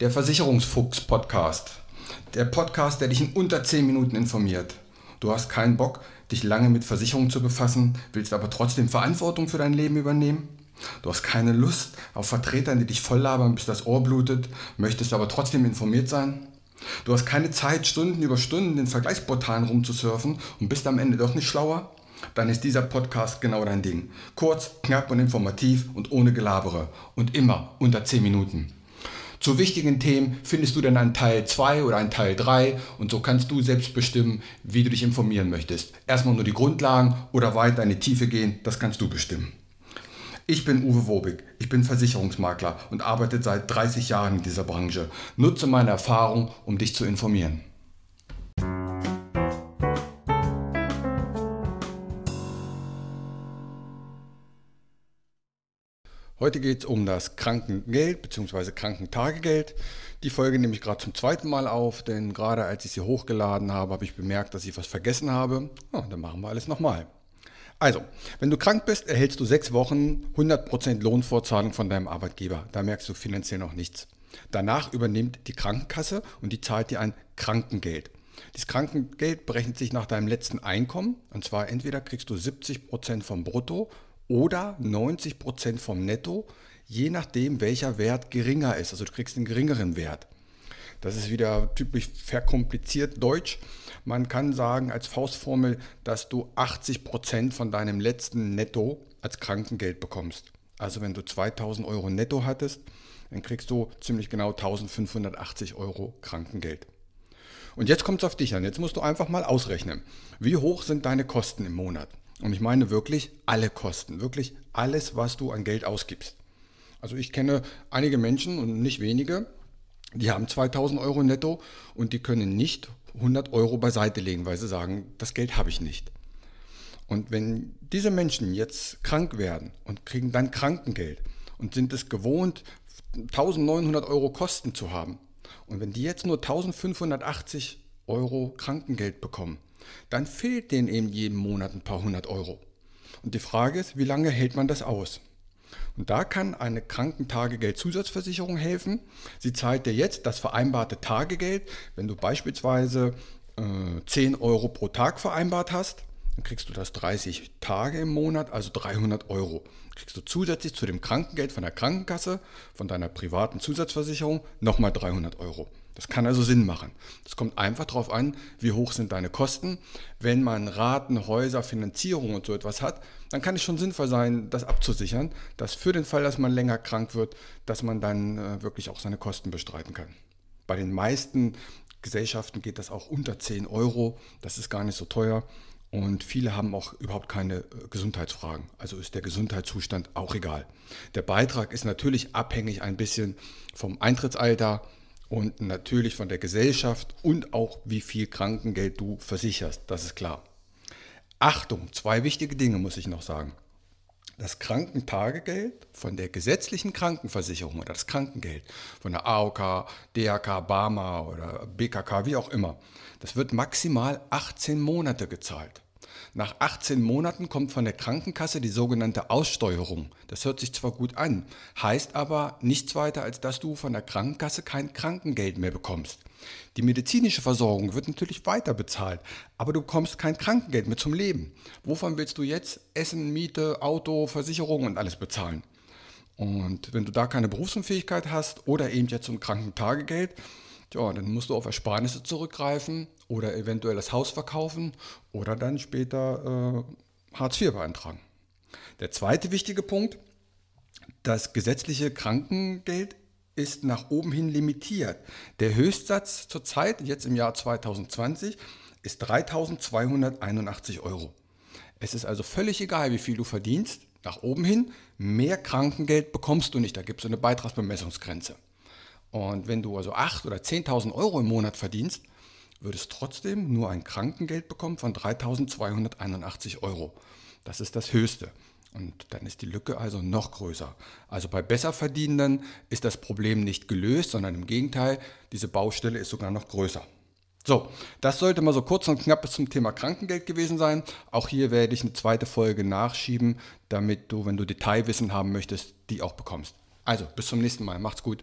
Der Versicherungsfuchs Podcast. Der Podcast, der dich in unter 10 Minuten informiert. Du hast keinen Bock, dich lange mit Versicherungen zu befassen, willst aber trotzdem Verantwortung für dein Leben übernehmen? Du hast keine Lust auf Vertretern, die dich voll labern, bis das Ohr blutet, möchtest aber trotzdem informiert sein? Du hast keine Zeit, Stunden über Stunden in Vergleichsportalen rumzusurfen und bist am Ende doch nicht schlauer? Dann ist dieser Podcast genau dein Ding. Kurz, knapp und informativ und ohne Gelabere. Und immer unter 10 Minuten. Zu wichtigen Themen findest du dann einen Teil 2 oder einen Teil 3 und so kannst du selbst bestimmen, wie du dich informieren möchtest. Erstmal nur die Grundlagen oder weiter in die Tiefe gehen, das kannst du bestimmen. Ich bin Uwe Wobig, ich bin Versicherungsmakler und arbeite seit 30 Jahren in dieser Branche. Nutze meine Erfahrung, um dich zu informieren. Heute geht es um das Krankengeld bzw. Krankentagegeld. Die Folge nehme ich gerade zum zweiten Mal auf, denn gerade als ich sie hochgeladen habe, habe ich bemerkt, dass ich was vergessen habe. Oh, dann machen wir alles nochmal. Also, wenn du krank bist, erhältst du sechs Wochen 100% Lohnfortzahlung von deinem Arbeitgeber. Da merkst du finanziell noch nichts. Danach übernimmt die Krankenkasse und die zahlt dir ein Krankengeld. Dieses Krankengeld berechnet sich nach deinem letzten Einkommen. Und zwar entweder kriegst du 70% vom Brutto oder 90 Prozent vom Netto, je nachdem, welcher Wert geringer ist. Also du kriegst einen geringeren Wert. Das ist wieder typisch verkompliziert Deutsch. Man kann sagen als Faustformel, dass du 80 Prozent von deinem letzten Netto als Krankengeld bekommst. Also wenn du 2000 Euro Netto hattest, dann kriegst du ziemlich genau 1580 Euro Krankengeld. Und jetzt kommt es auf dich an. Jetzt musst du einfach mal ausrechnen, wie hoch sind deine Kosten im Monat. Und ich meine wirklich alle Kosten, wirklich alles, was du an Geld ausgibst. Also ich kenne einige Menschen und nicht wenige, die haben 2000 Euro netto und die können nicht 100 Euro beiseite legen, weil sie sagen, das Geld habe ich nicht. Und wenn diese Menschen jetzt krank werden und kriegen dann Krankengeld und sind es gewohnt, 1900 Euro Kosten zu haben, und wenn die jetzt nur 1580 Euro Krankengeld bekommen, dann fehlt denen eben jeden Monat ein paar hundert Euro. Und die Frage ist, wie lange hält man das aus? Und da kann eine Krankentagegeldzusatzversicherung helfen. Sie zahlt dir jetzt das vereinbarte Tagegeld. Wenn du beispielsweise äh, 10 Euro pro Tag vereinbart hast, dann kriegst du das 30 Tage im Monat, also 300 Euro. Kriegst du zusätzlich zu dem Krankengeld von der Krankenkasse, von deiner privaten Zusatzversicherung, nochmal 300 Euro. Das kann also Sinn machen. Es kommt einfach darauf an, wie hoch sind deine Kosten. Wenn man Raten, Häuser, Finanzierung und so etwas hat, dann kann es schon sinnvoll sein, das abzusichern, dass für den Fall, dass man länger krank wird, dass man dann äh, wirklich auch seine Kosten bestreiten kann. Bei den meisten Gesellschaften geht das auch unter 10 Euro. Das ist gar nicht so teuer. Und viele haben auch überhaupt keine äh, Gesundheitsfragen. Also ist der Gesundheitszustand auch egal. Der Beitrag ist natürlich abhängig ein bisschen vom Eintrittsalter, und natürlich von der Gesellschaft und auch wie viel Krankengeld du versicherst, das ist klar. Achtung, zwei wichtige Dinge muss ich noch sagen. Das Krankentagegeld von der gesetzlichen Krankenversicherung oder das Krankengeld von der AOK, DAK, BAMA oder BKK, wie auch immer, das wird maximal 18 Monate gezahlt. Nach 18 Monaten kommt von der Krankenkasse die sogenannte Aussteuerung. Das hört sich zwar gut an, heißt aber nichts weiter, als dass du von der Krankenkasse kein Krankengeld mehr bekommst. Die medizinische Versorgung wird natürlich weiter bezahlt, aber du bekommst kein Krankengeld mehr zum Leben. Wovon willst du jetzt Essen, Miete, Auto, Versicherung und alles bezahlen? Und wenn du da keine Berufsunfähigkeit hast oder eben jetzt zum Krankentagegeld, ja, dann musst du auf Ersparnisse zurückgreifen oder eventuell das Haus verkaufen oder dann später äh, Hartz IV beantragen. Der zweite wichtige Punkt, das gesetzliche Krankengeld ist nach oben hin limitiert. Der Höchstsatz zurzeit, jetzt im Jahr 2020, ist 3.281 Euro. Es ist also völlig egal, wie viel du verdienst, nach oben hin, mehr Krankengeld bekommst du nicht. Da gibt es eine Beitragsbemessungsgrenze. Und wenn du also 8.000 oder 10.000 Euro im Monat verdienst, würdest trotzdem nur ein Krankengeld bekommen von 3.281 Euro. Das ist das Höchste. Und dann ist die Lücke also noch größer. Also bei Besserverdienenden ist das Problem nicht gelöst, sondern im Gegenteil, diese Baustelle ist sogar noch größer. So, das sollte mal so kurz und knapp zum Thema Krankengeld gewesen sein. Auch hier werde ich eine zweite Folge nachschieben, damit du, wenn du Detailwissen haben möchtest, die auch bekommst. Also, bis zum nächsten Mal. Macht's gut.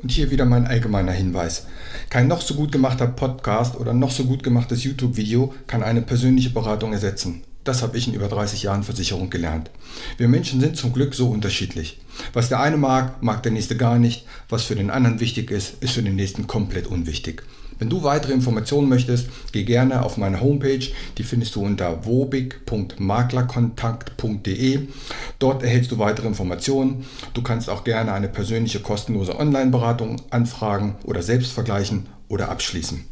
Und hier wieder mein allgemeiner Hinweis. Kein noch so gut gemachter Podcast oder noch so gut gemachtes YouTube-Video kann eine persönliche Beratung ersetzen. Das habe ich in über 30 Jahren Versicherung gelernt. Wir Menschen sind zum Glück so unterschiedlich. Was der eine mag, mag der nächste gar nicht. Was für den anderen wichtig ist, ist für den nächsten komplett unwichtig. Wenn du weitere Informationen möchtest, geh gerne auf meine Homepage. Die findest du unter wobig.maklerkontakt.de. Dort erhältst du weitere Informationen. Du kannst auch gerne eine persönliche kostenlose Online-Beratung anfragen oder selbst vergleichen oder abschließen.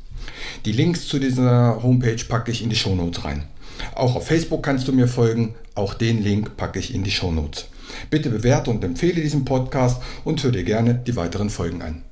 Die Links zu dieser Homepage packe ich in die Shownotes rein. Auch auf Facebook kannst du mir folgen. Auch den Link packe ich in die Shownotes. Bitte bewerte und empfehle diesen Podcast und hör dir gerne die weiteren Folgen an.